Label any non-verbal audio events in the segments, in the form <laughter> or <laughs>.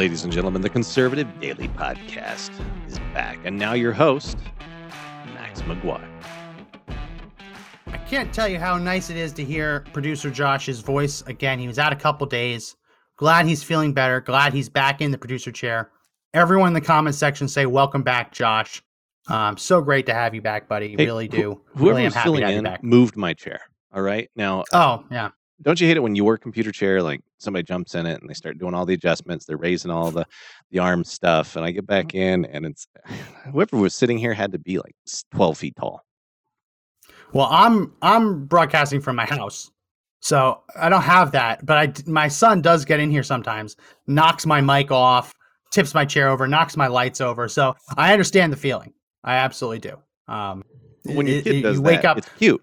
ladies and gentlemen. The Conservative Daily Podcast is back. And now your host, Max McGuire. I can't tell you how nice it is to hear producer Josh's voice again. He was out a couple days. Glad he's feeling better. Glad he's back in the producer chair. Everyone in the comment section say, Welcome back, Josh. Um, so great to have you back, buddy. Hey, really do. Wh- Whoever really am was happy filling to have you in back. moved my chair. All right. Now, Oh, yeah. Don't you hate it when your computer chair, like somebody jumps in it and they start doing all the adjustments, they're raising all the the arm stuff, and I get back in and it's <sighs> whoever was sitting here had to be like twelve feet tall. Well, I'm I'm broadcasting from my house, so I don't have that. But I my son does get in here sometimes, knocks my mic off, tips my chair over, knocks my lights over. So I understand the feeling. I absolutely do. Um, When your it- kid does you wake that, up, it's cute.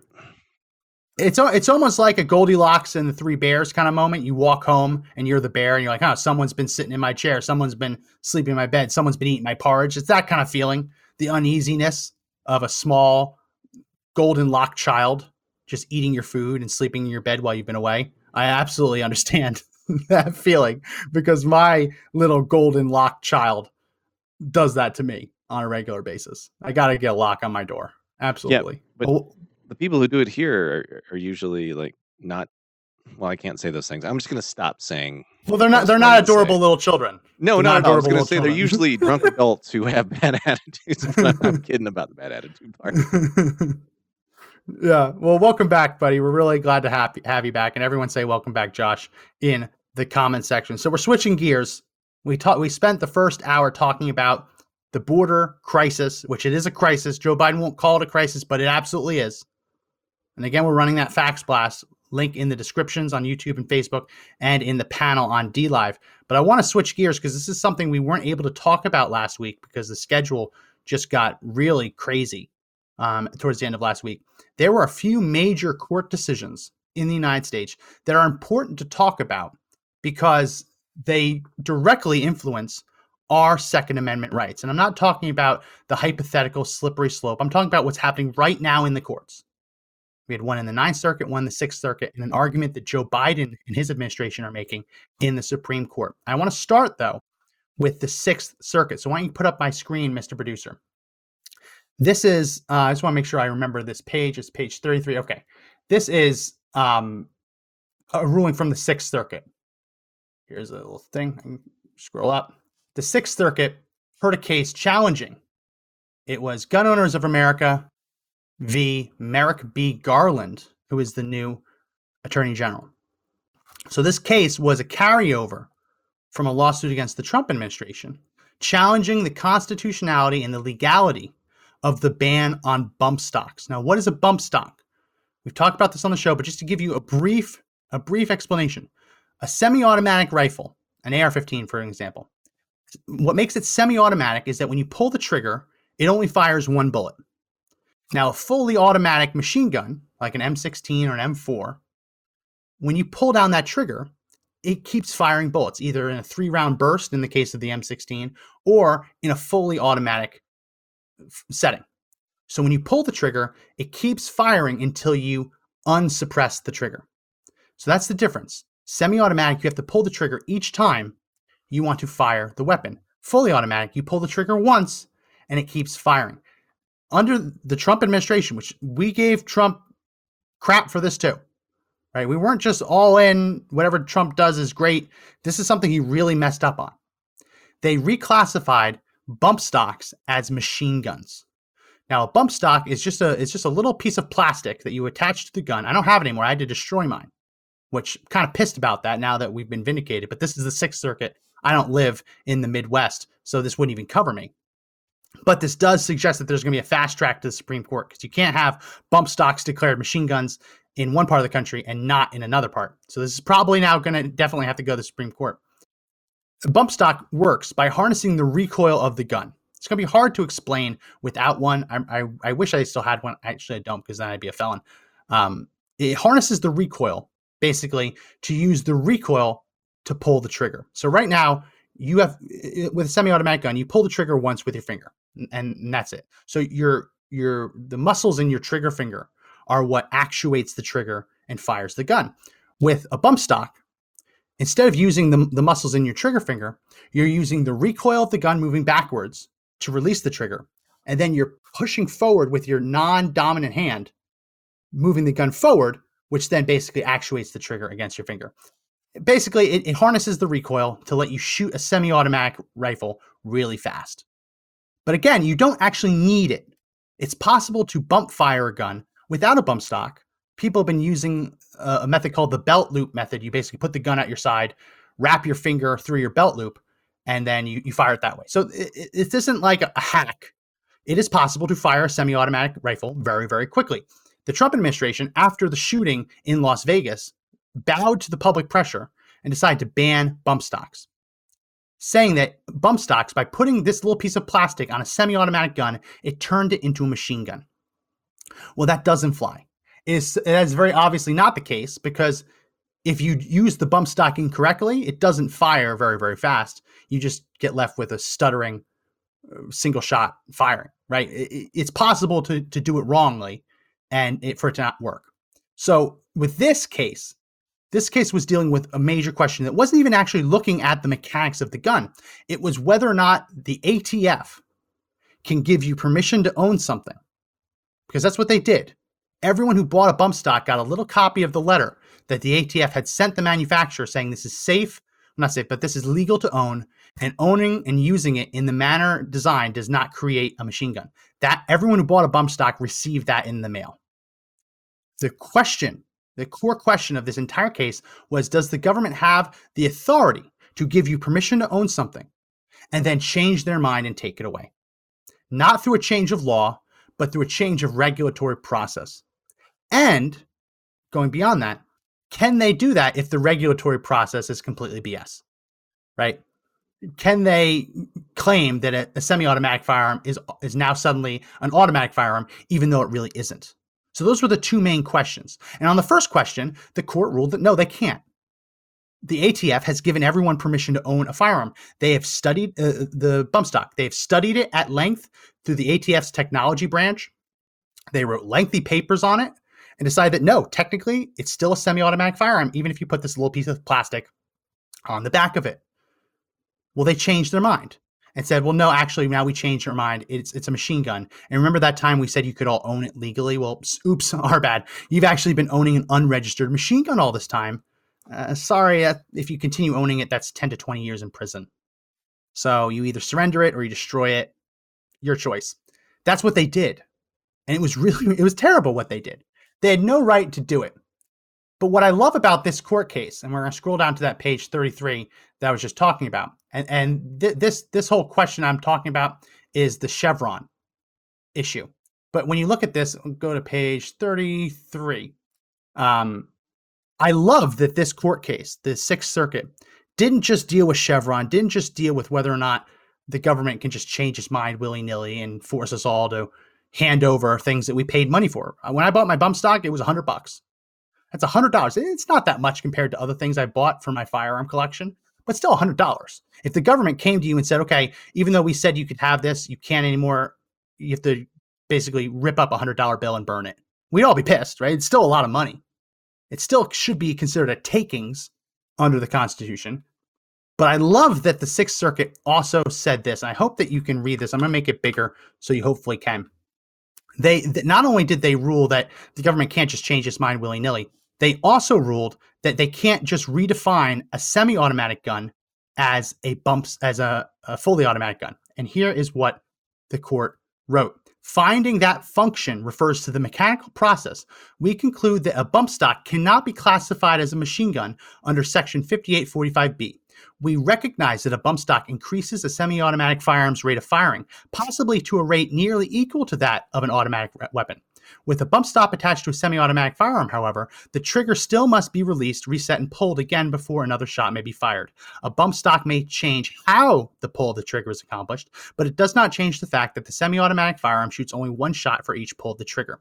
It's it's almost like a Goldilocks and the Three Bears kind of moment. You walk home and you're the bear, and you're like, oh, someone's been sitting in my chair, someone's been sleeping in my bed, someone's been eating my porridge. It's that kind of feeling, the uneasiness of a small golden lock child just eating your food and sleeping in your bed while you've been away. I absolutely understand <laughs> that feeling because my little golden lock child does that to me on a regular basis. I got to get a lock on my door. Absolutely. but- Oh, The people who do it here are, are usually like not. Well, I can't say those things. I'm just gonna stop saying. Well, they're not. They're not adorable little children. No, They're not not all. I was gonna little say they're <laughs> usually drunk adults who have <laughs> bad attitudes. I'm, I'm kidding about the bad attitude part. <laughs> yeah. Well, welcome back, buddy. We're really glad to have have you back, and everyone say welcome back, Josh, in the comment section. So we're switching gears. We talked. We spent the first hour talking about the border crisis, which it is a crisis. Joe Biden won't call it a crisis, but it absolutely is. And again, we're running that fax blast link in the descriptions on YouTube and Facebook and in the panel on D Live. But I want to switch gears because this is something we weren't able to talk about last week because the schedule just got really crazy um, towards the end of last week. There were a few major court decisions in the United States that are important to talk about because they directly influence our Second Amendment rights. And I'm not talking about the hypothetical slippery slope. I'm talking about what's happening right now in the courts. We had one in the Ninth Circuit, one in the Sixth Circuit, and an argument that Joe Biden and his administration are making in the Supreme Court. I want to start, though, with the Sixth Circuit. So why don't you put up my screen, Mr. Producer? This is, uh, I just want to make sure I remember this page. It's page 33. Okay. This is um, a ruling from the Sixth Circuit. Here's a little thing. Scroll up. The Sixth Circuit heard a case challenging. It was Gun Owners of America v. Merrick B. Garland, who is the new Attorney General. So this case was a carryover from a lawsuit against the Trump administration, challenging the constitutionality and the legality of the ban on bump stocks. Now, what is a bump stock? We've talked about this on the show, but just to give you a brief a brief explanation. A semi-automatic rifle, an AR-15 for example, what makes it semi-automatic is that when you pull the trigger, it only fires one bullet. Now, a fully automatic machine gun, like an M16 or an M4, when you pull down that trigger, it keeps firing bullets, either in a three round burst in the case of the M16 or in a fully automatic f- setting. So when you pull the trigger, it keeps firing until you unsuppress the trigger. So that's the difference. Semi automatic, you have to pull the trigger each time you want to fire the weapon. Fully automatic, you pull the trigger once and it keeps firing. Under the Trump administration, which we gave Trump crap for this too, right? We weren't just all in, whatever Trump does is great. This is something he really messed up on. They reclassified bump stocks as machine guns. Now, a bump stock is just a it's just a little piece of plastic that you attach to the gun. I don't have it anymore. I had to destroy mine, which kind of pissed about that now that we've been vindicated. But this is the Sixth Circuit. I don't live in the Midwest, so this wouldn't even cover me. But this does suggest that there's going to be a fast track to the Supreme Court because you can't have bump stocks declared machine guns in one part of the country and not in another part. So this is probably now going to definitely have to go to the Supreme Court. Bump stock works by harnessing the recoil of the gun. It's going to be hard to explain without one. I, I, I wish I still had one. Actually, I don't because then I'd be a felon. Um, it harnesses the recoil basically to use the recoil to pull the trigger. So right now, you have with a semi-automatic gun, you pull the trigger once with your finger, and, that's it. So your your the muscles in your trigger finger are what actuates the trigger and fires the gun. With a bump stock, instead of using the, the muscles in your trigger finger, you're using the recoil of the gun moving backwards to release the trigger. And then you're pushing forward with your non dominant hand, moving the gun forward, which then basically actuates the trigger against your finger. Basically, it, it harnesses the recoil to let you shoot a semi automatic rifle really fast. But again, you don't actually need it. It's possible to bump fire a gun without a bump stock. People have been using a, a method called the belt loop method. You basically put the gun at your side, wrap your finger through your belt loop, and then you, you fire it that way. So it, it, this isn't like a, a hack. It is possible to fire a semi automatic rifle very, very quickly. The Trump administration, after the shooting in Las Vegas, bowed to the public pressure and decided to ban bump stocks saying that bump stocks, by putting this little piece of plastic on a semi automatic gun, it turned it into a machine gun. Well, that doesn't fly. It is very obviously not the case because if you use the bump stock incorrectly, it doesn't fire very, very fast. You just get left with a stuttering uh, single shot firing, right? It, it's possible to, to do it wrongly and it, for it to not work. So with this case, this case was dealing with a major question that wasn't even actually looking at the mechanics of the gun. It was whether or not the ATF can give you permission to own something. Because that's what they did. Everyone who bought a bump stock got a little copy of the letter that the ATF had sent the manufacturer saying this is safe, not safe, but this is legal to own, and owning and using it in the manner designed does not create a machine gun. That everyone who bought a bump stock received that in the mail. The question the core question of this entire case was Does the government have the authority to give you permission to own something and then change their mind and take it away? Not through a change of law, but through a change of regulatory process. And going beyond that, can they do that if the regulatory process is completely BS? Right? Can they claim that a, a semi-automatic firearm is is now suddenly an automatic firearm, even though it really isn't? So those were the two main questions. And on the first question, the court ruled that no, they can't. The ATF has given everyone permission to own a firearm. They have studied uh, the bump stock. They have studied it at length through the ATF's technology branch. They wrote lengthy papers on it and decided that no, technically, it's still a semi-automatic firearm, even if you put this little piece of plastic on the back of it. Well, they changed their mind and said, "Well, no, actually, now we changed our mind. It's it's a machine gun." And remember that time we said you could all own it legally? Well, oops, <laughs> our bad. You've actually been owning an unregistered machine gun all this time. Uh, sorry, uh, if you continue owning it, that's ten to twenty years in prison. So you either surrender it or you destroy it. Your choice. That's what they did, and it was really <laughs> it was terrible what they did. They had no right to do it. But what I love about this court case, and we're going to scroll down to that page 33 that I was just talking about, and and th- this this whole question I'm talking about is the Chevron issue. But when you look at this, go to page 33. Um, I love that this court case, the Sixth Circuit, didn't just deal with Chevron, didn't just deal with whether or not the government can just change its mind willy nilly and force us all to hand over things that we paid money for. When I bought my bump stock, it was a hundred bucks. That's a hundred dollars. It's not that much compared to other things I bought for my firearm collection, but still a hundred dollars. If the government came to you and said, okay, even though we said you could have this, you can't anymore, you have to basically rip up a hundred dollar bill and burn it. We'd all be pissed, right? It's still a lot of money. It still should be considered a takings under the Constitution. But I love that the Sixth Circuit also said this. I hope that you can read this. I'm going to make it bigger so you hopefully can. They not only did they rule that the government can't just change its mind willy nilly, they also ruled that they can't just redefine a semi-automatic gun as a bumps as a, a fully automatic gun. And here is what the court wrote. Finding that function refers to the mechanical process, we conclude that a bump stock cannot be classified as a machine gun under Section 5845B we recognize that a bump stock increases a semi automatic firearm's rate of firing, possibly to a rate nearly equal to that of an automatic weapon. With a bump stop attached to a semi automatic firearm, however, the trigger still must be released, reset, and pulled again before another shot may be fired. A bump stock may change how the pull of the trigger is accomplished, but it does not change the fact that the semi automatic firearm shoots only one shot for each pull of the trigger.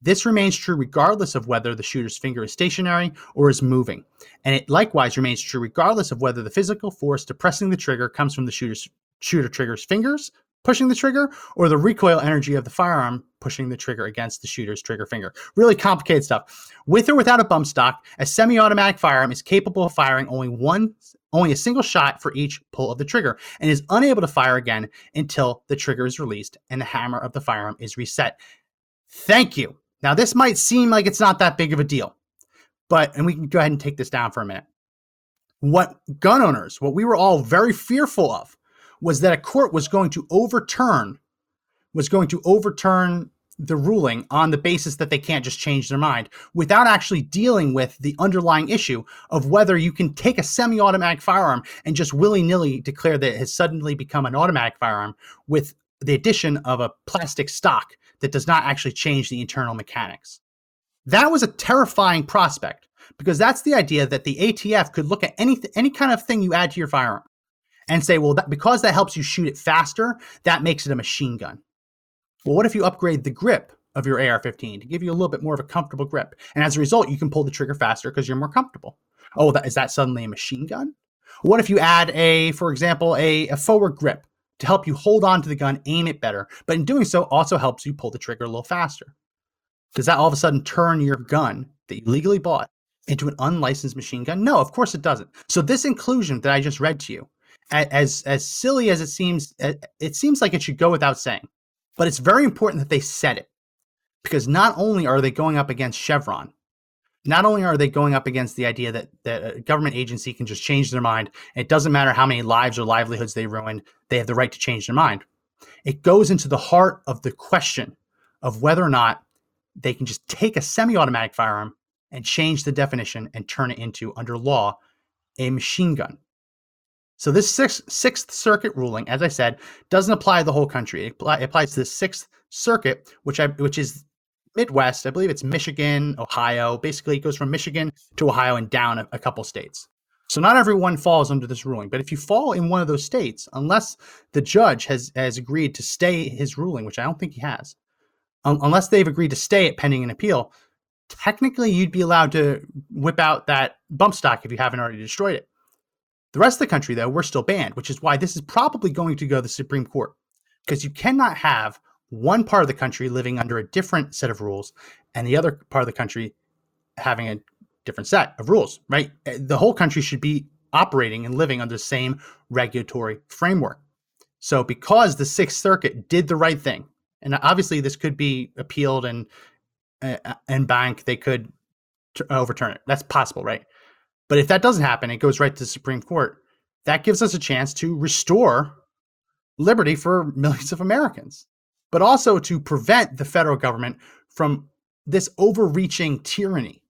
This remains true regardless of whether the shooter's finger is stationary or is moving. And it likewise remains true regardless of whether the physical force depressing the trigger comes from the shooter's shooter trigger's fingers pushing the trigger or the recoil energy of the firearm pushing the trigger against the shooter's trigger finger. Really complicated stuff. With or without a bump stock, a semi-automatic firearm is capable of firing only one only a single shot for each pull of the trigger and is unable to fire again until the trigger is released and the hammer of the firearm is reset. Thank you. Now this might seem like it's not that big of a deal. But and we can go ahead and take this down for a minute. What gun owners, what we were all very fearful of was that a court was going to overturn was going to overturn the ruling on the basis that they can't just change their mind without actually dealing with the underlying issue of whether you can take a semi automatic firearm and just willy nilly declare that it has suddenly become an automatic firearm with the addition of a plastic stock that does not actually change the internal mechanics. That was a terrifying prospect because that's the idea that the ATF could look at any, any kind of thing you add to your firearm and say, well, that, because that helps you shoot it faster, that makes it a machine gun. Well, what if you upgrade the grip of your AR 15 to give you a little bit more of a comfortable grip? And as a result, you can pull the trigger faster because you're more comfortable. Oh, that, is that suddenly a machine gun? What if you add a, for example, a, a forward grip to help you hold on to the gun, aim it better, but in doing so also helps you pull the trigger a little faster? Does that all of a sudden turn your gun that you legally bought into an unlicensed machine gun? No, of course it doesn't. So this inclusion that I just read to you, as as silly as it seems, it seems like it should go without saying. But it's very important that they said it because not only are they going up against Chevron, not only are they going up against the idea that, that a government agency can just change their mind, it doesn't matter how many lives or livelihoods they ruined, they have the right to change their mind. It goes into the heart of the question of whether or not they can just take a semi automatic firearm and change the definition and turn it into, under law, a machine gun. So this sixth, sixth Circuit ruling, as I said, doesn't apply to the whole country. It, apply, it applies to the Sixth Circuit, which I which is Midwest. I believe it's Michigan, Ohio. Basically, it goes from Michigan to Ohio and down a, a couple states. So not everyone falls under this ruling, but if you fall in one of those states, unless the judge has has agreed to stay his ruling, which I don't think he has, um, unless they've agreed to stay it pending an appeal, technically you'd be allowed to whip out that bump stock if you haven't already destroyed it. The rest of the country, though, we're still banned, which is why this is probably going to go to the Supreme Court because you cannot have one part of the country living under a different set of rules and the other part of the country having a different set of rules, right? Eh, the whole country should be operating and living under the same regulatory framework. So, because the Sixth Circuit did the right thing, and obviously this could be appealed and uh, en banc, they could t- overturn it. That's possible, right? But if that doesn't happen, it goes right to the Supreme Court. That gives us a chance to restore liberty for millions of Americans, but also to prevent the federal government from this overreaching tyranny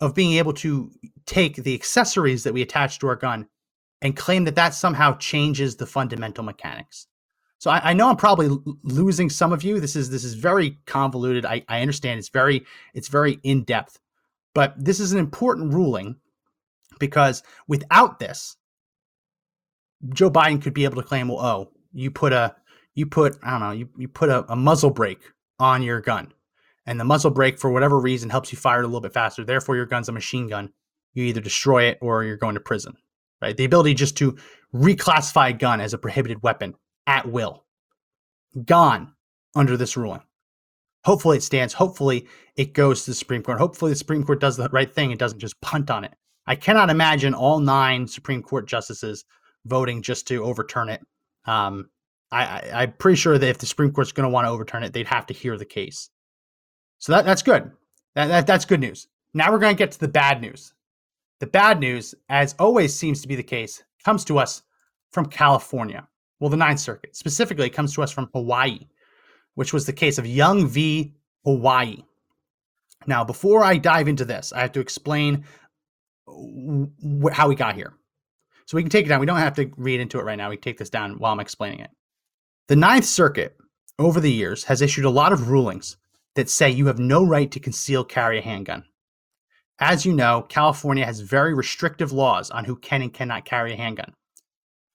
of being able to take the accessories that we attach to our gun and claim that that somehow changes the fundamental mechanics. So I, I know I'm probably losing some of you. This is this is very convoluted. I, I understand it's very it's very in depth, but this is an important ruling because without this, Joe Biden could be able to claim, well, oh, you put a you put I don't know you you put a, a muzzle brake on your gun, and the muzzle brake for whatever reason helps you fire it a little bit faster. Therefore, your gun's a machine gun. You either destroy it or you're going to prison. Right? The ability just to reclassify a gun as a prohibited weapon at will, gone under this ruling. Hopefully, it stands. Hopefully, it goes to the Supreme Court. Hopefully, the Supreme Court does the right thing. It doesn't just punt on it. I cannot imagine all nine Supreme Court justices voting just to overturn it. Um, I, I, am pretty sure that if the Supreme Court's going to want to overturn it, they'd have to hear the case. So that, that's good. That, that, that's good news. Now we're going to get to the bad news. The bad news, as always seems to be the case, comes to us from California. Well, the Ninth Circuit. Specifically, comes to us from Hawaii, which was the case of Young v. Hawaii. Now, before I dive into this, I have to explain wh- how we got here. So we can take it down. We don't have to read into it right now. We take this down while I'm explaining it. The Ninth Circuit, over the years, has issued a lot of rulings that say you have no right to conceal carry a handgun. As you know, California has very restrictive laws on who can and cannot carry a handgun.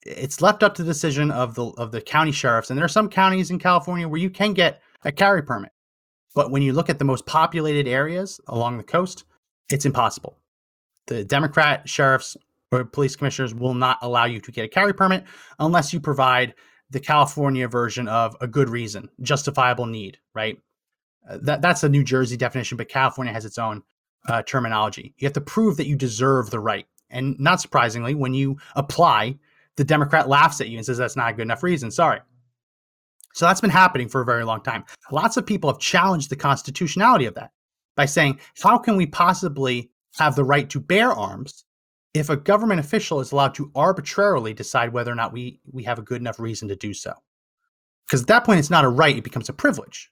It's left up to the decision of the of the county sheriffs, and there are some counties in California where you can get a carry permit. But when you look at the most populated areas along the coast, it's impossible the Democrat sheriffs or police commissioners will not allow you to get a carry permit unless you provide the California version of a good reason, justifiable need, right? Uh, that that's a New Jersey definition, but California has its own uh, terminology. You have to prove that you deserve the right, and not surprisingly, when you apply, the Democrat laughs at you and says that's not a good enough reason. Sorry. So that's been happening for a very long time. Lots of people have challenged the constitutionality of that by saying, how can we possibly have the right to bear arms if a government official is allowed to arbitrarily decide whether or not we, we have a good enough reason to do so? Because at that point, it's not a right, it becomes a privilege.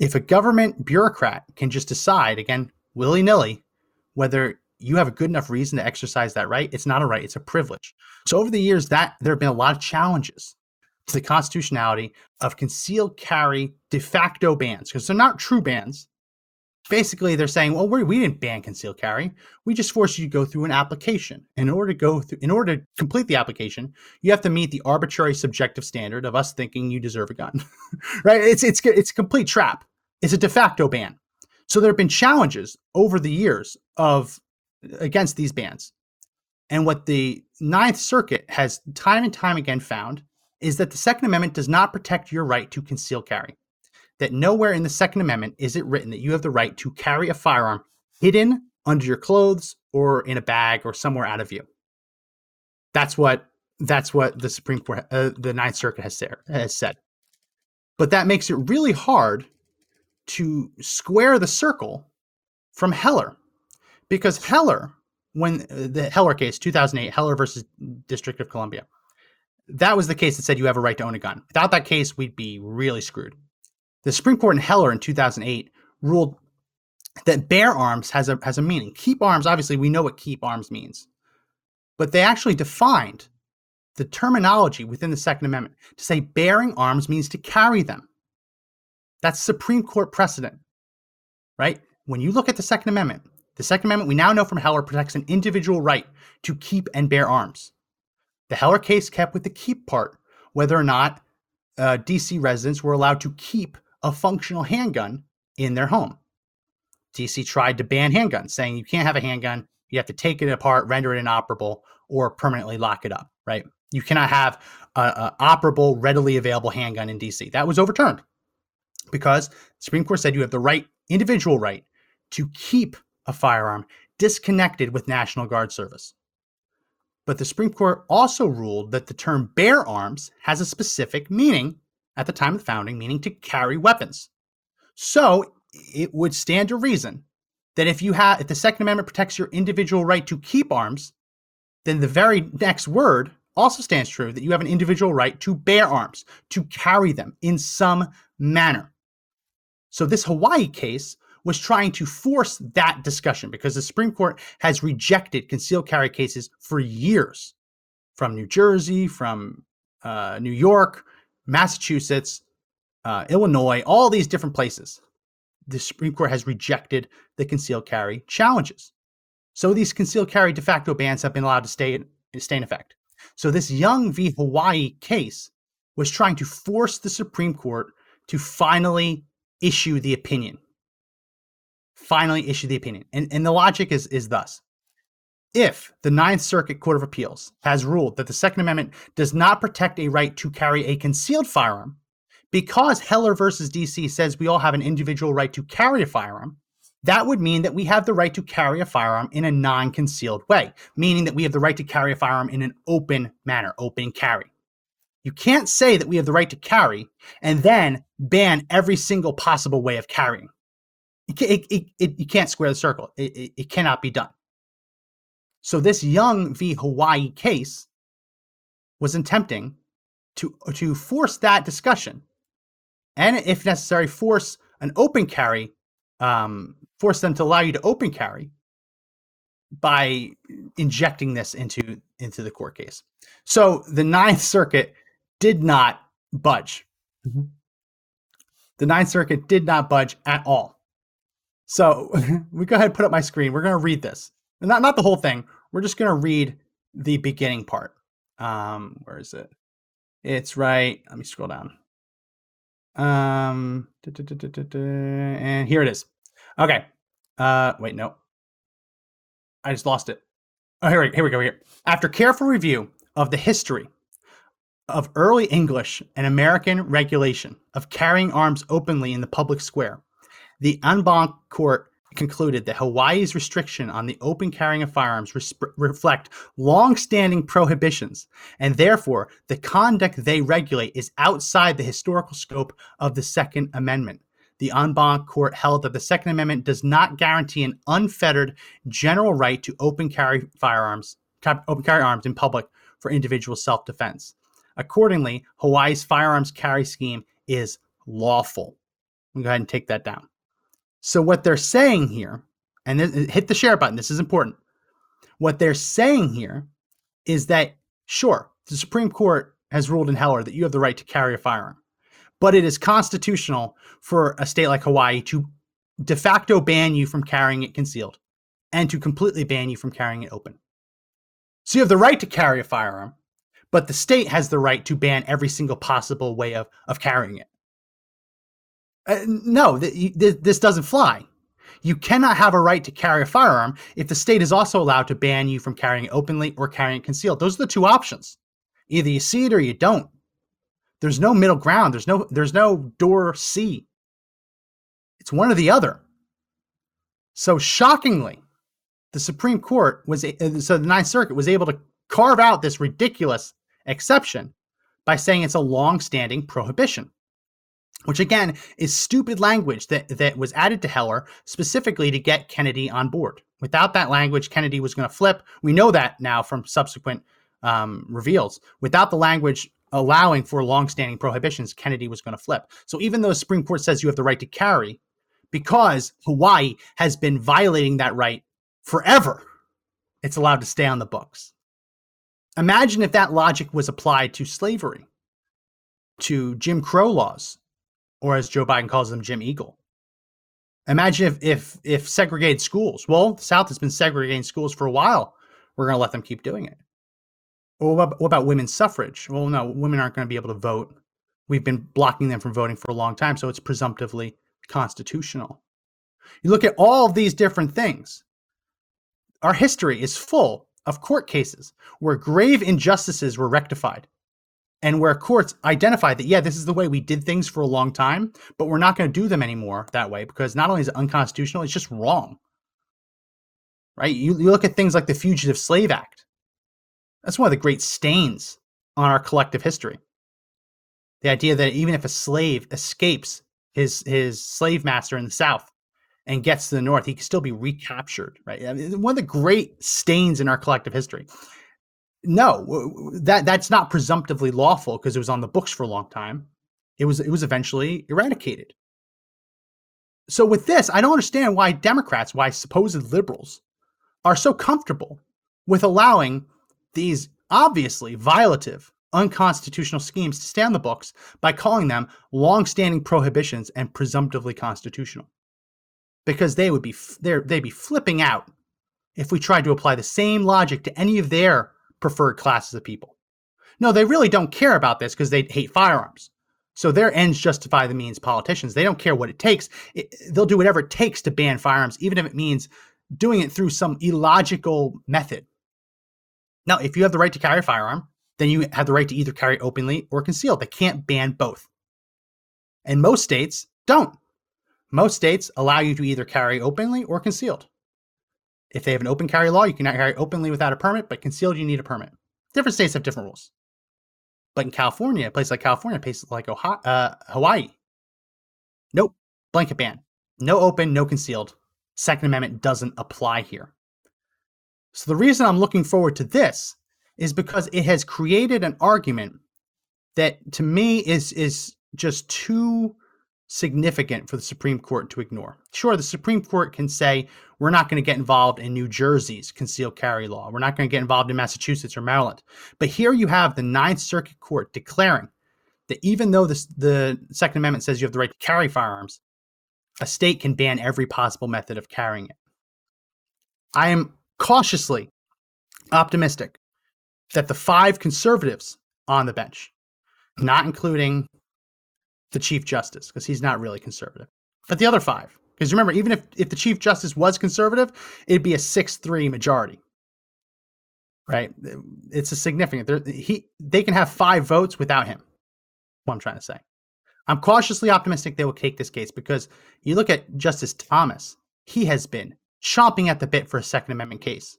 If a government bureaucrat can just decide, again, willy nilly, whether you have a good enough reason to exercise that right, it's not a right, it's a privilege. So over the years, that there have been a lot of challenges to the constitutionality of concealed carry de facto bans because they're not true bans basically they're saying, well, we're, we did not ban concealed carry. We just forced you to go through an application. In order to go through, in order to complete the application, you have to meet the arbitrary subjective standard of us thinking you deserve a gun, <laughs> right? It's it's it's a complete trap. It's a de facto ban. So there have been challenges over the years of against these bans, and what the Ninth Circuit has time and time again found is that the Second Amendment does not protect your right to conceal carry that nowhere in the Second Amendment is it written that you have the right to carry a firearm hidden under your clothes or in a bag or somewhere out of view. That's what that's what the Supreme Court, uh, the Ninth Circuit has, has said. But that makes it really hard to square the circle from Heller, because Heller, when uh, the Heller case, 2008, Heller versus District of Columbia, that was the case that said you have a right to own a gun. Without that case, we'd be really screwed. The Supreme Court in Heller in 2008 ruled that bear arms has a has a meaning. Keep arms, obviously, we know what keep arms means, but they actually defined the terminology within the Second Amendment to say bearing arms means to carry them. That's Supreme Court precedent, right? When you look at the Second Amendment, the Second Amendment we now know from Heller protects an individual right to keep and bear arms. The Heller case kept with the keep part, whether or not uh, DC residents were allowed to keep a functional handgun in their home. DC tried to ban handguns, saying you can't have a handgun. You have to take it apart, render it inoperable, or permanently lock it up, right? You cannot have an operable, readily available handgun in DC. That was overturned because the Supreme Court said you have the right, individual right, to keep a firearm disconnected with National Guard service. But the Supreme Court also ruled that the term bear arms has a specific meaning at the time of the founding, meaning to carry weapons. So it would stand to reason that if you have if the Second Amendment protects your individual right to keep arms, then the very next word also stands true that you have an individual right to bear arms, to carry them in some manner. So this Hawaii case was trying to force that discussion because the Supreme Court has rejected concealed carry cases for years from New Jersey, from uh, New York, Massachusetts, uh, Illinois, all these different places. The Supreme Court has rejected the concealed carry challenges. So these concealed carry de facto bans have been allowed to stay, stay in effect. So this Young v. Hawaii case was trying to force the Supreme Court to finally issue the opinion. Finally issue the opinion. And, and the logic is, is thus if the Ninth Circuit Court of Appeals has ruled that the Second Amendment does not protect a right to carry a concealed firearm, because Heller versus DC says we all have an individual right to carry a firearm, that would mean that we have the right to carry a firearm in a non concealed way, meaning that we have the right to carry a firearm in an open manner, open carry. You can't say that we have the right to carry and then ban every single possible way of carrying. It, it, it, you can't square the circle. it cannot be done. So this Young v. Hawaii case was attempting to to force that discussion, and if necessary, force an open carry, um, force them to allow you to open carry by injecting this into into the court case. So the Ninth Circuit did not budge. Mm-hmm. The Ninth Circuit did not budge at all. So <laughs> we go ahead and put up my screen. We're going to read this not not the whole thing. We're just gonna read the beginning part. Um, where is it? It's right. Let me scroll down. Um, and here it is. Okay. Uh, wait, no. I just lost it. Oh, here, we, here we go. Here. After careful review of the history of early English and American regulation of carrying arms openly in the public square, the en banc court concluded that Hawaii's restriction on the open carrying of firearms resp- reflect long-standing prohibitions, and therefore the conduct they regulate is outside the historical scope of the Second Amendment. The en banc court held that the Second Amendment does not guarantee an unfettered general right to open carry firearms, open carry arms in public for individual self-defense. Accordingly, Hawaii's firearms carry scheme is lawful. Go ahead and take that down. So, what they're saying here, and this, uh, hit the share button, this is important. What they're saying here is that, sure, the Supreme Court has ruled in Heller that you have the right to carry a firearm, but it is constitutional for a state like Hawaii to de facto ban you from carrying it concealed and to completely ban you from carrying it open. So, you have the right to carry a firearm, but the state has the right to ban every single possible way of, of carrying it. Uh, no, th- th- this doesn't fly. You cannot have a right to carry a firearm if the state is also allowed to ban you from carrying it openly or carrying it concealed. Those are the two options. Either you see it or you don't. There's no middle ground. There's no there's no door C. It's one or the other. So shockingly, the Supreme Court was uh, so the Ninth Circuit was able to carve out this ridiculous exception by saying it's a long-standing prohibition which again is stupid language that, that was added to Heller specifically to get Kennedy on board. Without that language, Kennedy was going to flip. We know that now from subsequent um, reveals. Without the language allowing for long-standing prohibitions, Kennedy was going to flip. So even though the Supreme Court says you have the right to carry, because Hawaii has been violating that right forever, it's allowed to stay on the books. Imagine if that logic was applied to slavery, to Jim Crow laws, or as Joe Biden calls them, Jim Eagle. Imagine if if if segregated schools. Well, the South has been segregating schools for a while. We're going to let them keep doing it. What about, what about women's suffrage? Well, no, women aren't going to be able to vote. We've been blocking them from voting for a long time, so it's presumptively constitutional. You look at all of these different things. Our history is full of court cases where grave injustices were rectified and where courts identify that yeah this is the way we did things for a long time but we're not going to do them anymore that way because not only is it unconstitutional it's just wrong. Right? You, you look at things like the fugitive slave act. That's one of the great stains on our collective history. The idea that even if a slave escapes his his slave master in the south and gets to the north he can still be recaptured right? I mean, one of the great stains in our collective history no, that that's not presumptively lawful because it was on the books for a long time. It was it was eventually eradicated. So with this, I don't understand why Democrats, why supposed liberals, are so comfortable with allowing these obviously violative, unconstitutional schemes to stay on the books by calling them long-standing prohibitions and presumptively constitutional. Because they would be they'd be flipping out if we tried to apply the same logic to any of their preferred classes of people. No, they really don't care about this because they hate firearms. So their ends justify the means politicians. They don't care what it takes. It, they'll do whatever it takes to ban firearms, even if it means doing it through some illogical method. Now, if you have the right to carry a firearm, then you have the right to either carry openly or concealed. They can't ban both. And most states don't. Most states allow you to either carry openly or concealed. If they have an open carry law, you cannot carry openly without a permit, but concealed, you need a permit. Different states have different rules. But in California, a place like California, places like Ohio, uh, Hawaii, nope, blanket ban. No open, no concealed. Second Amendment doesn't apply here. So the reason I'm looking forward to this is because it has created an argument that to me is is just too significant for the Supreme Court to ignore. Sure, the Supreme Court can say, we're not going to get involved in New Jersey's concealed carry law. We're not going to get involved in Massachusetts or Maryland. But here you have the Ninth Circuit Court declaring that even though this, the Second Amendment says you have the right to carry firearms, a state can ban every possible method of carrying it. I am cautiously optimistic that the five conservatives on the bench, not including the Chief Justice because he's not really conservative. But the other five, because remember, even if, if the Chief Justice was conservative, it'd be a 6 3 majority. right? It's a significant. He they can have five votes without him. What I'm trying to say. I'm cautiously optimistic they will take this case because you look at Justice Thomas. He has been chomping at the bit for a Second Amendment case.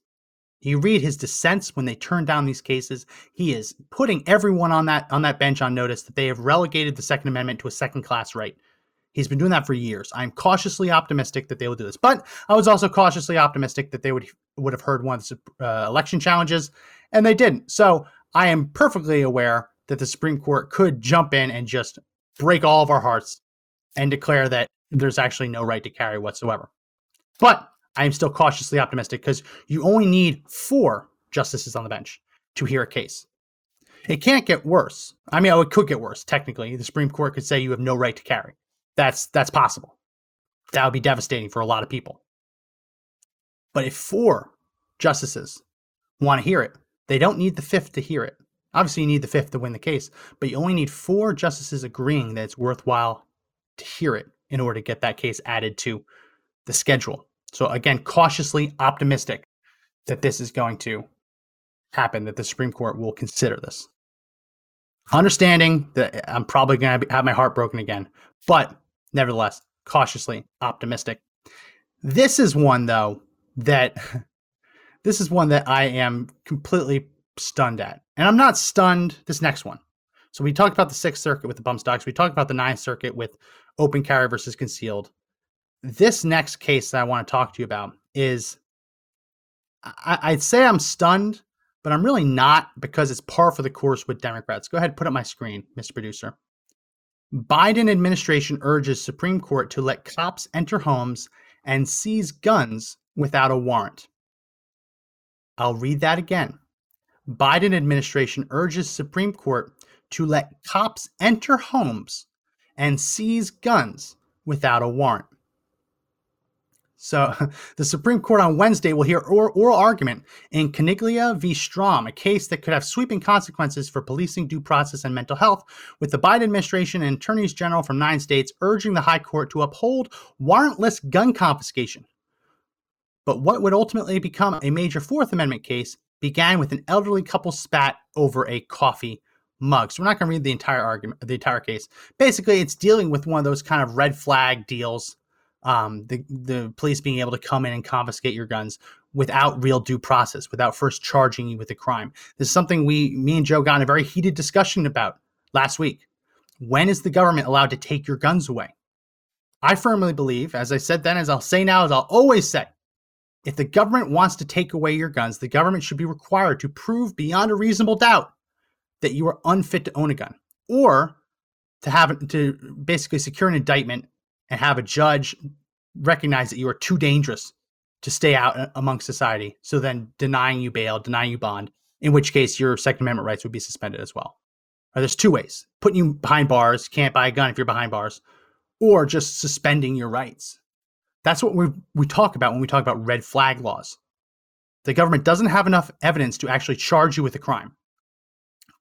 You read his dissents when they turn down these cases. He is putting everyone on that on that bench on notice that they have relegated the Second Amendment to a second class right. He's been doing that for years. I'm cautiously optimistic that they will do this, but I was also cautiously optimistic that they would would have heard one of the uh, election challenges, and they didn't. So I am perfectly aware that the Supreme Court could jump in and just break all of our hearts and declare that there's actually no right to carry whatsoever. But I am still cautiously optimistic because you only need four justices on the bench to hear a case. It can't get worse. I mean, oh, it could get worse. Technically, the Supreme Court could say you have no right to carry. That's that's possible. That would be devastating for a lot of people. But if four justices want to hear it, they don't need the fifth to hear it. Obviously, you need the fifth to win the case, but you only need four justices agreeing that it's worthwhile to hear it in order to get that case added to the schedule. So, again, cautiously optimistic that this is going to happen, that the Supreme Court will consider this. Understanding that uh, I'm probably going to have my heart broken again, but nevertheless, cautiously optimistic. This is one, though, that <laughs> this is one that I am completely stunned at. And I'm not stunned this next one. So we talked about the Sixth Circuit with the bump stocks. We talked about the Ninth Circuit with open carry versus concealed. This next case that I want to talk to you about is I, would say I'm stunned, but I'm really not because it's par for the course with Democrats. Go ahead, put up my screen, Mr. Producer. Biden administration urges Supreme Court to let cops enter homes and seize guns without a warrant. I'll read that again. Biden administration urges Supreme Court to let cops enter homes and seize guns without a warrant. So, <laughs> the Supreme Court on Wednesday will hear oral argument in Caniglia v. Strom, a case that could have sweeping consequences for policing due process and mental health, with the Biden administration and attorneys general from nine states urging the High Court to uphold warrantless gun confiscation. But what would ultimately become a major Fourth Amendment case began with an elderly couple spat over a coffee mug. So we're not going to read the entire argument, the entire case. Basically, it's dealing with one of those kind of red flag deals um, the the police being able to come in and confiscate your guns without real due process, without first charging you with a crime. This is something we, me and Joe, got in a very heated discussion about last week. When is the government allowed to take your guns away? I firmly believe, as I said then, as I'll say now, as I'll always say, if the government wants to take away your guns, the government should be required to prove beyond a reasonable doubt that you are unfit to own a gun, or to have to basically secure an indictment and have a judge recognize that you are too dangerous to stay out uh, among society. So then denying you bail, denying you bond, in which case your Second Amendment rights would be suspended as well. Or there's two ways putting you behind bars, can't buy a gun if you're behind bars, or just suspending your rights. That's what we, we talk about when we talk about red flag laws. The government doesn't have enough evidence to actually charge you with a crime,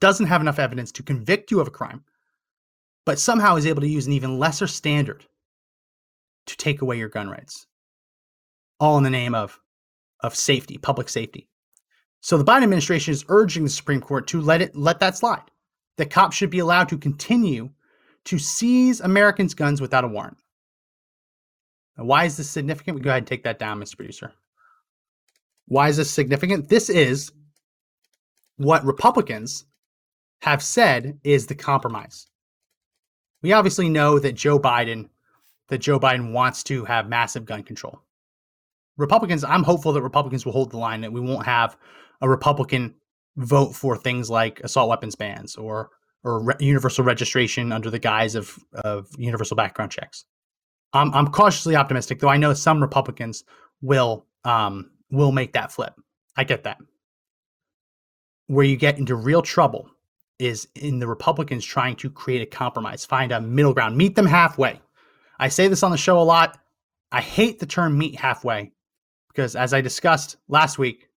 doesn't have enough evidence to convict you of a crime, but somehow is able to use an even lesser standard to take away your gun rights, all in the name of, of safety, public safety. So the Biden administration is urging the Supreme Court to let it let that slide. The cops should be allowed to continue to seize Americans' guns without a warrant. Now, why is this significant? We go ahead and take that down, Mr. Producer. Why is this significant? This is what Republicans have said is the compromise. We obviously know that Joe Biden that Joe Biden wants to have massive gun control. Republicans, I'm hopeful that Republicans will hold the line that we won't have a Republican vote for things like assault weapons bans or or re- universal registration under the guise of of universal background checks. I'm I'm cautiously optimistic, though I know some Republicans will um will make that flip. I get that. Where you get into real trouble is in the Republicans trying to create a compromise, find a middle ground, meet them halfway. I say this on the show a lot. I hate the term meet halfway because, as I discussed last week,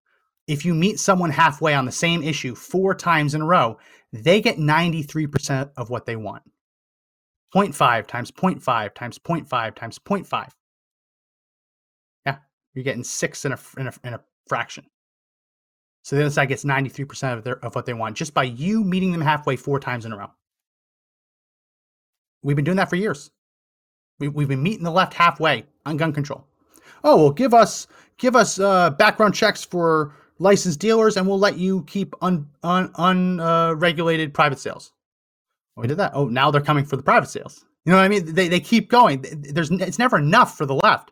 if you meet someone halfway on the same issue four times in a row, they get 93% of what they want. 0.5 times 0.5 times 0.5 times 0.5. Yeah, you're getting six in a, in a, in a fraction. So the other side gets 93% of, their, of what they want just by you meeting them halfway four times in a row. We've been doing that for years. We, we've been meeting the left halfway on gun control. Oh, well, give us give us uh, background checks for licensed dealers, and we'll let you keep un, un, unregulated uh, private sales. we did that. Oh, now they're coming for the private sales. You know what I mean? They, they keep going. There's it's never enough for the left.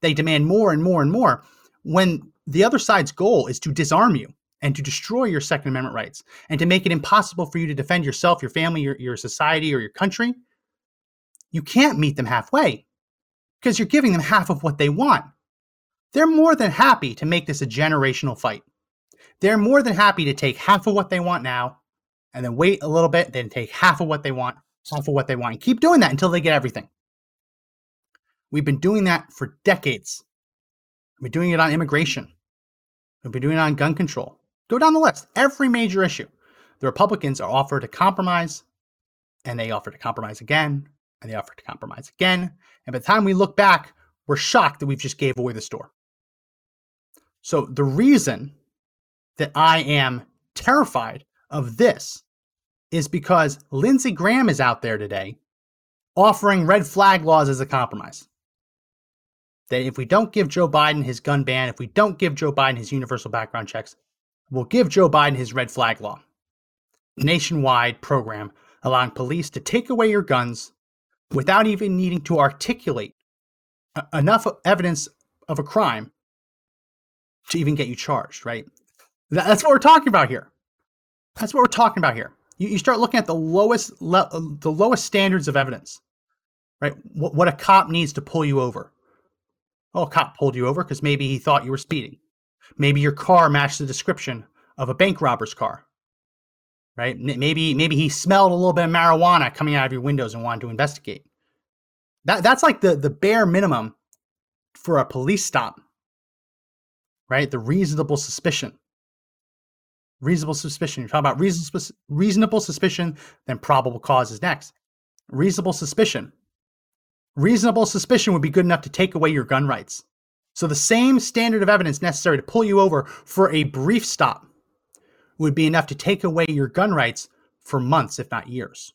They demand more and more and more. When the other side's goal is to disarm you and to destroy your Second Amendment rights and to make it impossible for you to defend yourself, your family, your, your society, or your country, you can't meet them halfway because you're giving them half of what they want. They're more than happy to make this a generational fight. They're more than happy to take half of what they want now and then wait a little bit, then take half of what they want, half of what they want, and keep doing that until they get everything. We've been doing that for decades. We've been doing it on immigration. We've been doing it on gun control. Go down the list. Every major issue. The Republicans are offered to compromise, and they offer to compromise again, and they offer to compromise again. And by the time we look back, we're shocked that we've just gave away the store. So the reason that I am terrified of this is because Lindsey Graham is out there today offering red flag laws as a compromise. That if we don't give Joe Biden his gun ban, if we don't give Joe Biden his universal background checks, we'll give Joe Biden his red flag law. Nationwide program allowing police to take away your guns without even needing to articulate enough evidence of a crime to even get you charged, right? That's what we're talking about here. That's what we're talking about here. You, you start looking at the lowest le- the lowest standards of evidence, right? What, what a cop needs to pull you over. Oh, a cop pulled you over because maybe he thought you were speeding. Maybe your car matched the description of a bank robber's car, right? Maybe maybe he smelled a little bit of marijuana coming out of your windows and wanted to investigate. That that's like the the bare minimum for a police stop. Right? The reasonable suspicion. Reasonable suspicion. You're talking about reasonable reasonable suspicion, then probable cause is next. Reasonable suspicion. Reasonable suspicion would be good enough to take away your gun rights. So the same standard of evidence necessary to pull you over for a brief stop would be enough to take away your gun rights for months, if not years.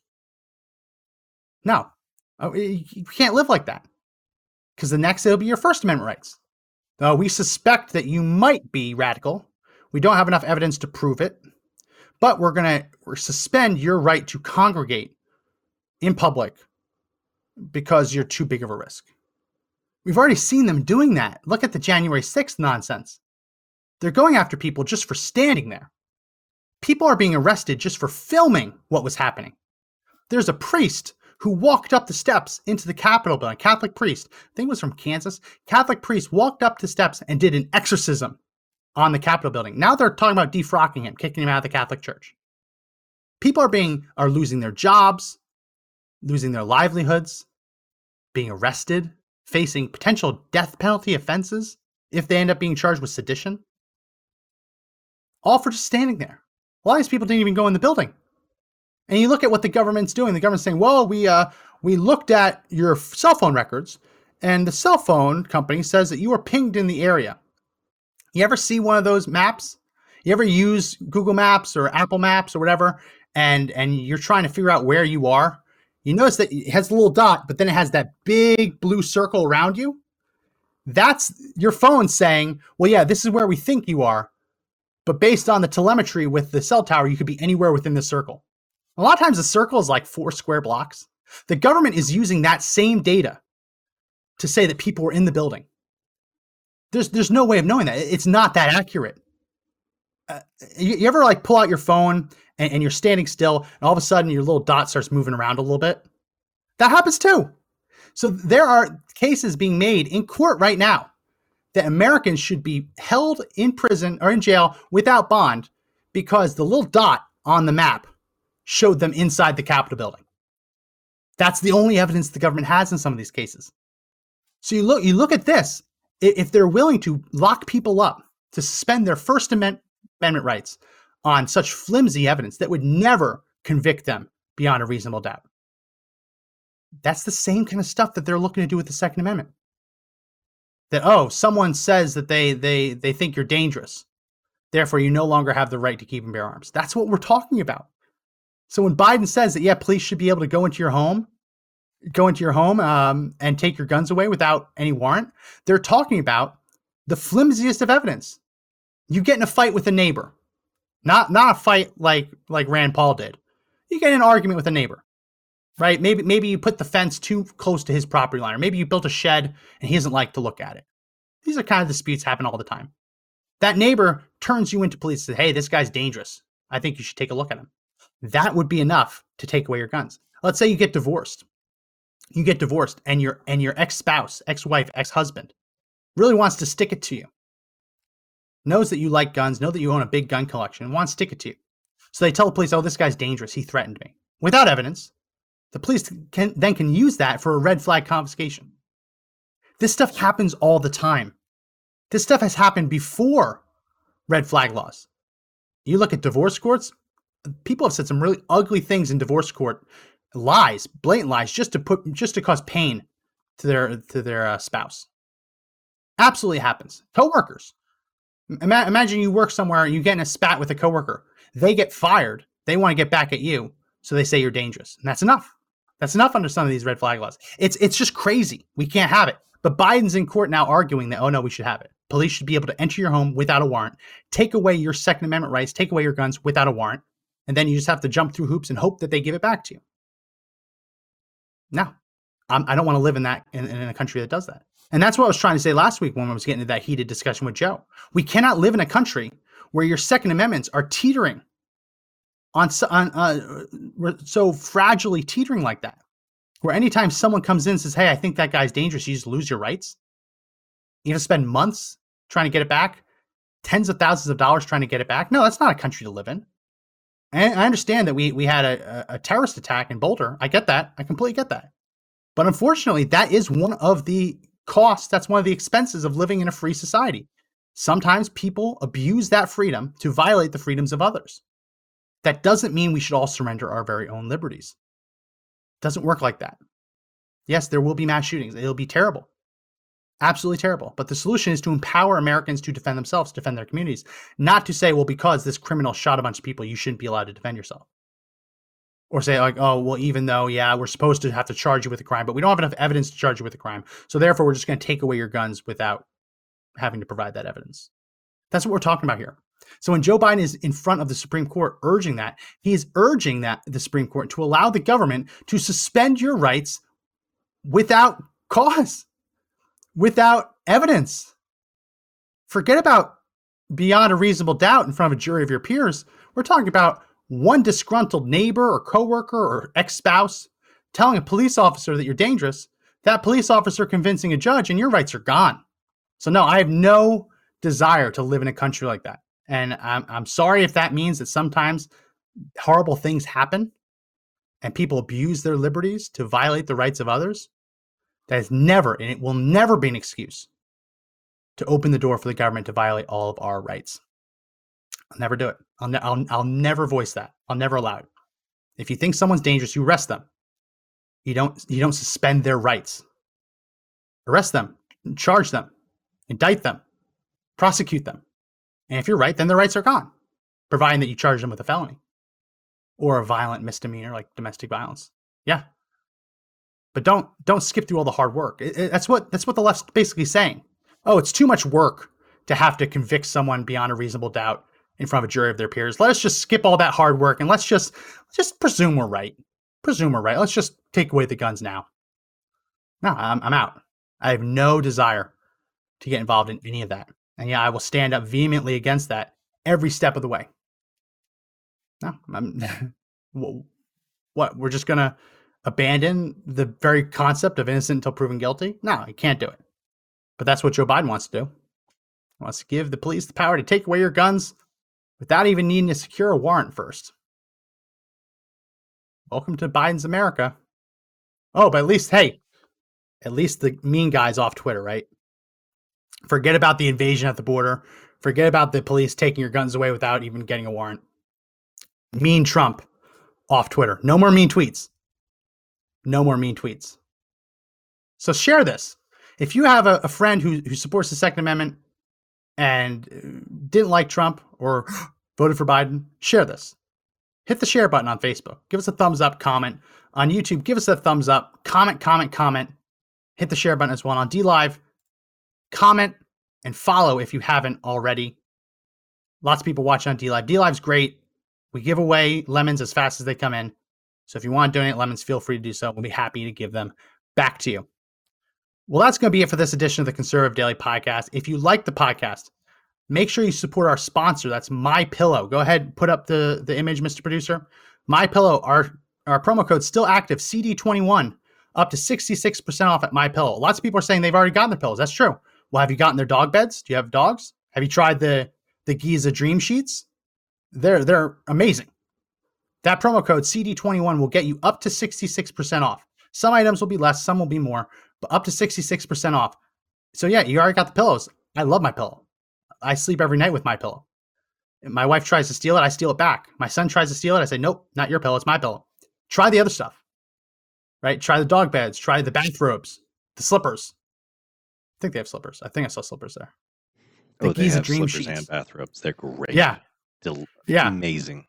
Now, Oh, you can't live like that because the next it'll be your First Amendment rights. Uh, we suspect that you might be radical. We don't have enough evidence to prove it, but we're going to suspend your right to congregate in public because you're too big of a risk. We've already seen them doing that. Look at the January 6th nonsense. They're going after people just for standing there. People are being arrested just for filming what was happening. There's a priest who walked up the steps into the Capitol building, Catholic priest, I think it was from Kansas, Catholic priest walked up the steps and did an exorcism on the Capitol building. Now they're talking about defrocking him, kicking him out of the Catholic Church. People are being are losing their jobs, losing their livelihoods, being arrested, facing potential death penalty offenses if they end up being charged with sedition. All for just standing there. A lot of these people didn't even go in the building. And you look at what the government's doing. The government's saying, "Well, we uh, we looked at your cell phone records, and the cell phone company says that you were pinged in the area." You ever see one of those maps? You ever use Google Maps or Apple Maps or whatever, and and you're trying to figure out where you are? You notice that it has a little dot, but then it has that big blue circle around you. That's your phone saying, "Well, yeah, this is where we think you are." But based on the telemetry with the cell tower, you could be anywhere within the circle. A lot of times the circle is like four square blocks. The government is using that same data to say that people were in the building. There's there's no way of knowing that. It's not that accurate. Uh, you, you, ever like pull out your phone and, and you're standing still, and all of a sudden your little dot starts moving around a little bit? That happens too. So there are cases being made in court right now that Americans should be held in prison or in jail without bond because the little dot on the map showed them inside the Capitol building. That's the only evidence the government has in some of these cases. So you look, you look at this. If they're willing to lock people up to suspend their First Amendment rights on such flimsy evidence that would never convict them beyond a reasonable doubt, that's the same kind of stuff that they're looking to do with the Second Amendment. That oh, someone says that they they they think you're dangerous. Therefore, you no longer have the right to keep and bear arms. That's what we're talking about. So when Biden says that, yeah, police should be able to go into your home, go into your home um, and take your guns away without any warrant, they're talking about the flimsiest of evidence. You get in a fight with a neighbor, not not a fight like like Rand Paul did. You get in an argument with a neighbor, right? Maybe maybe you put the fence too close to his property line, or maybe you built a shed and he doesn't like to look at it. These are kind of disputes happen all the time. That neighbor turns you into police and says, "Hey, this guy's dangerous. I think you should take a look at him." That would be enough to take away your guns. Let's say you get divorced. You get divorced and your and your ex-spouse, ex-wife, ex-husband really wants to stick it to you. Knows that you like guns, know that you own a big gun collection, and wants to stick it to you. So they tell the police, "Oh, this guy's dangerous. He threatened me." Without evidence, the police can then can use that for a red flag confiscation. This stuff happens all the time. This stuff has happened before red flag laws. You look at divorce courts, people have said some really ugly things in divorce court, lies, blatant lies, just to put just to cause pain to their to their uh, spouse. Absolutely happens. Coworkers. Ima- imagine you work somewhere and you get in a spat with a coworker. They get fired. They want to get back at you, so they say you're dangerous, and that's enough. That's enough under some of these red flag laws. It's it's just crazy. We can't have it. But Biden's in court now arguing that oh no, we should have it. Police should be able to enter your home without a warrant, take away your Second Amendment rights, take away your guns without a warrant, and then you just have to jump through hoops and hope that they give it back to you. No, I'm, I do not want to live in that in, in a country that does that. And that's what I was trying to say last week when I was getting into that heated discussion with Joe. We cannot live in a country where your Second Amendments are teetering on, on uh, so fragilely teetering like that. Where anytime someone comes in and says, "Hey, I think that guy's dangerous," you just lose your rights. You have to spend months trying to get it back, tens of thousands of dollars trying to get it back. No, that's not a country to live in. And I understand that we we had a, a terrorist attack in Boulder. I get that. I completely get that. But unfortunately, that is one of the costs. That's one of the expenses of living in a free society. Sometimes people abuse that freedom to violate the freedoms of others. That doesn't mean we should all surrender our very own liberties. It doesn't work like that. Yes, there will be mass shootings. It'll be terrible. Absolutely terrible. But the solution is to empower Americans to defend themselves, defend their communities, not to say, well, because this criminal shot a bunch of people, you shouldn't be allowed to defend yourself or say like, oh, well, even though yeah, we're supposed to have to charge you with a crime, but we don't have enough evidence to charge you with a crime, so therefore we're just going to take away your guns without having to provide that evidence. That's what we're talking about here. So when Joe Biden is in front of the Supreme Court urging that, he is urging that the Supreme Court to allow the government to suspend your rights without cause, without evidence. Forget about beyond a reasonable doubt in front of a jury of your peers. We're talking about one disgruntled neighbor or coworker or ex-spouse telling a police officer that you're dangerous, that police officer convincing a judge and your rights are gone. So no, I have no desire to live in a country like that. And I'm, I'm sorry if that means that sometimes horrible things happen and people abuse their liberties to violate the rights of others. That is never, and it will never be an excuse to open the door for the government to violate all of our rights. I'll never do it. I'll, ne- I'll, I'll never voice that. I'll never allow it. If you think someone's dangerous, you arrest them. You don't you don't suspend their rights. Arrest them, charge them, indict them, prosecute them. And if you're right, then their rights are gone, providing that you charge them with a felony or a violent misdemeanor like domestic violence. Yeah. But don't don't skip through all the hard work. It, it, that's what that's what the left's basically saying. Oh, it's too much work to have to convict someone beyond a reasonable doubt in front of a jury of their peers. Let us just skip all that hard work and let's just just presume we're right. Presume we're right. Let's just take away the guns now. No, I'm, I'm out. I have no desire to get involved in any of that. And yeah, I will stand up vehemently against that every step of the way. No, I'm, <laughs> what? We're just gonna abandon the very concept of innocent until proven guilty? No, you can't do it. But that's what Joe Biden wants to do. He wants to give the police the power to take away your guns without even needing to secure a warrant first. Welcome to Biden's America. Oh, but at least, hey, at least the mean guy's off Twitter, right? Forget about the invasion at the border. Forget about the police taking your guns away without even getting a warrant. Mean Trump off Twitter. No more mean tweets. No more mean tweets. So share this. If you have a, a friend who, who supports the Second Amendment, and uh, didn't like Trump or <gasps> voted for Biden, share this. Hit the share button on Facebook. Give us a thumbs up, comment. On YouTube, give us a thumbs up, comment, comment, comment. Hit the share button as well. On DLive, comment and follow if you haven't already. Lots of people watching on DLive. DLive's great. We give away lemons as fast as they come in. So if you want to donate lemons, feel free to do so. We'll be happy to give them back to you. Well, that's going to be it for this edition of the Conservative Daily Podcast. If you like the podcast, make sure you support our sponsor. That's My Pillow. Go ahead, put up the the image, Mr. Producer. My Pillow. Our our promo code still active. CD21 up to 66% off at My Pillow. Lots of people are saying they've already gotten their pillows. That's true. Well, have you gotten their dog beds? Do you have dogs? Have you tried the the Giza Dream Sheets? They're they're amazing. That promo code CD21 will get you up to 66% off. Some items will be less, some will be more, but up to 66% off. So yeah, you already got the pillows. I love my pillow. I sleep every night with my pillow. My wife tries to steal it, I steal it back. My son tries to steal it, I say, nope, not your pillow, it's my pillow. Try the other stuff. Right? Try the dog beds, try the bathrobes, the slippers. I think they have slippers. I think I saw slippers there. The oh, Giza Dream slippers sheets. and bathrobes. They're great. Yeah. Del- yeah. Amazing.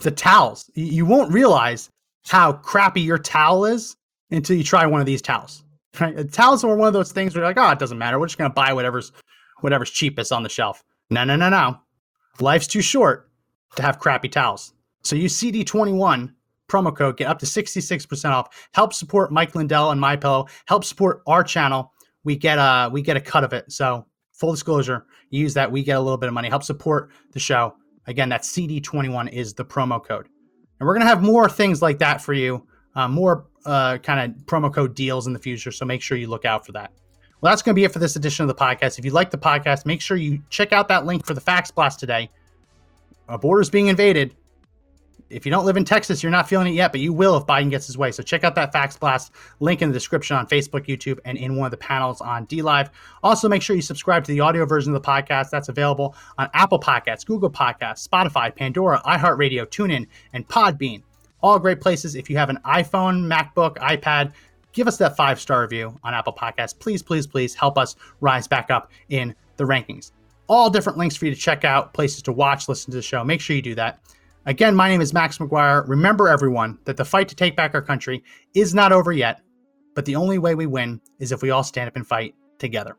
The towels. You won't realize how crappy your towel is until you try one of these towels. Right? Uh, towels are one of those things where you're like, oh, it doesn't matter. We're just gonna buy whatever's whatever's cheapest on the shelf. No, no, no, no. Life's too short to have crappy towels. So use CD21 promo code, get up to 66% off. Help support Mike Lindell and My Pillow. Help support our channel. We get a we get a cut of it. So full disclosure, use that. We get a little bit of money. Help support the show. Again, that CD21 is the promo code. And we're gonna have more things like that for you. Uh, more uh, kind of promo code deals in the future. So make sure you look out for that. Well, that's going to be it for this edition of the podcast. If you like the podcast, make sure you check out that link for the Fax Blast today. Our border's being invaded. If you don't live in Texas, you're not feeling it yet, but you will if Biden gets his way. So check out that Fax Blast link in the description on Facebook, YouTube, and in one of the panels on DLive. Also, make sure you subscribe to the audio version of the podcast. That's available on Apple Podcasts, Google Podcasts, Spotify, Pandora, iHeartRadio, TuneIn, and Podbean. All great places. If you have an iPhone, MacBook, iPad, give us that five star review on Apple Podcasts. Please, please, please help us rise back up in the rankings. All different links for you to check out, places to watch, listen to the show. Make sure you do that. Again, my name is Max McGuire. Remember, everyone, that the fight to take back our country is not over yet, but the only way we win is if we all stand up and fight together.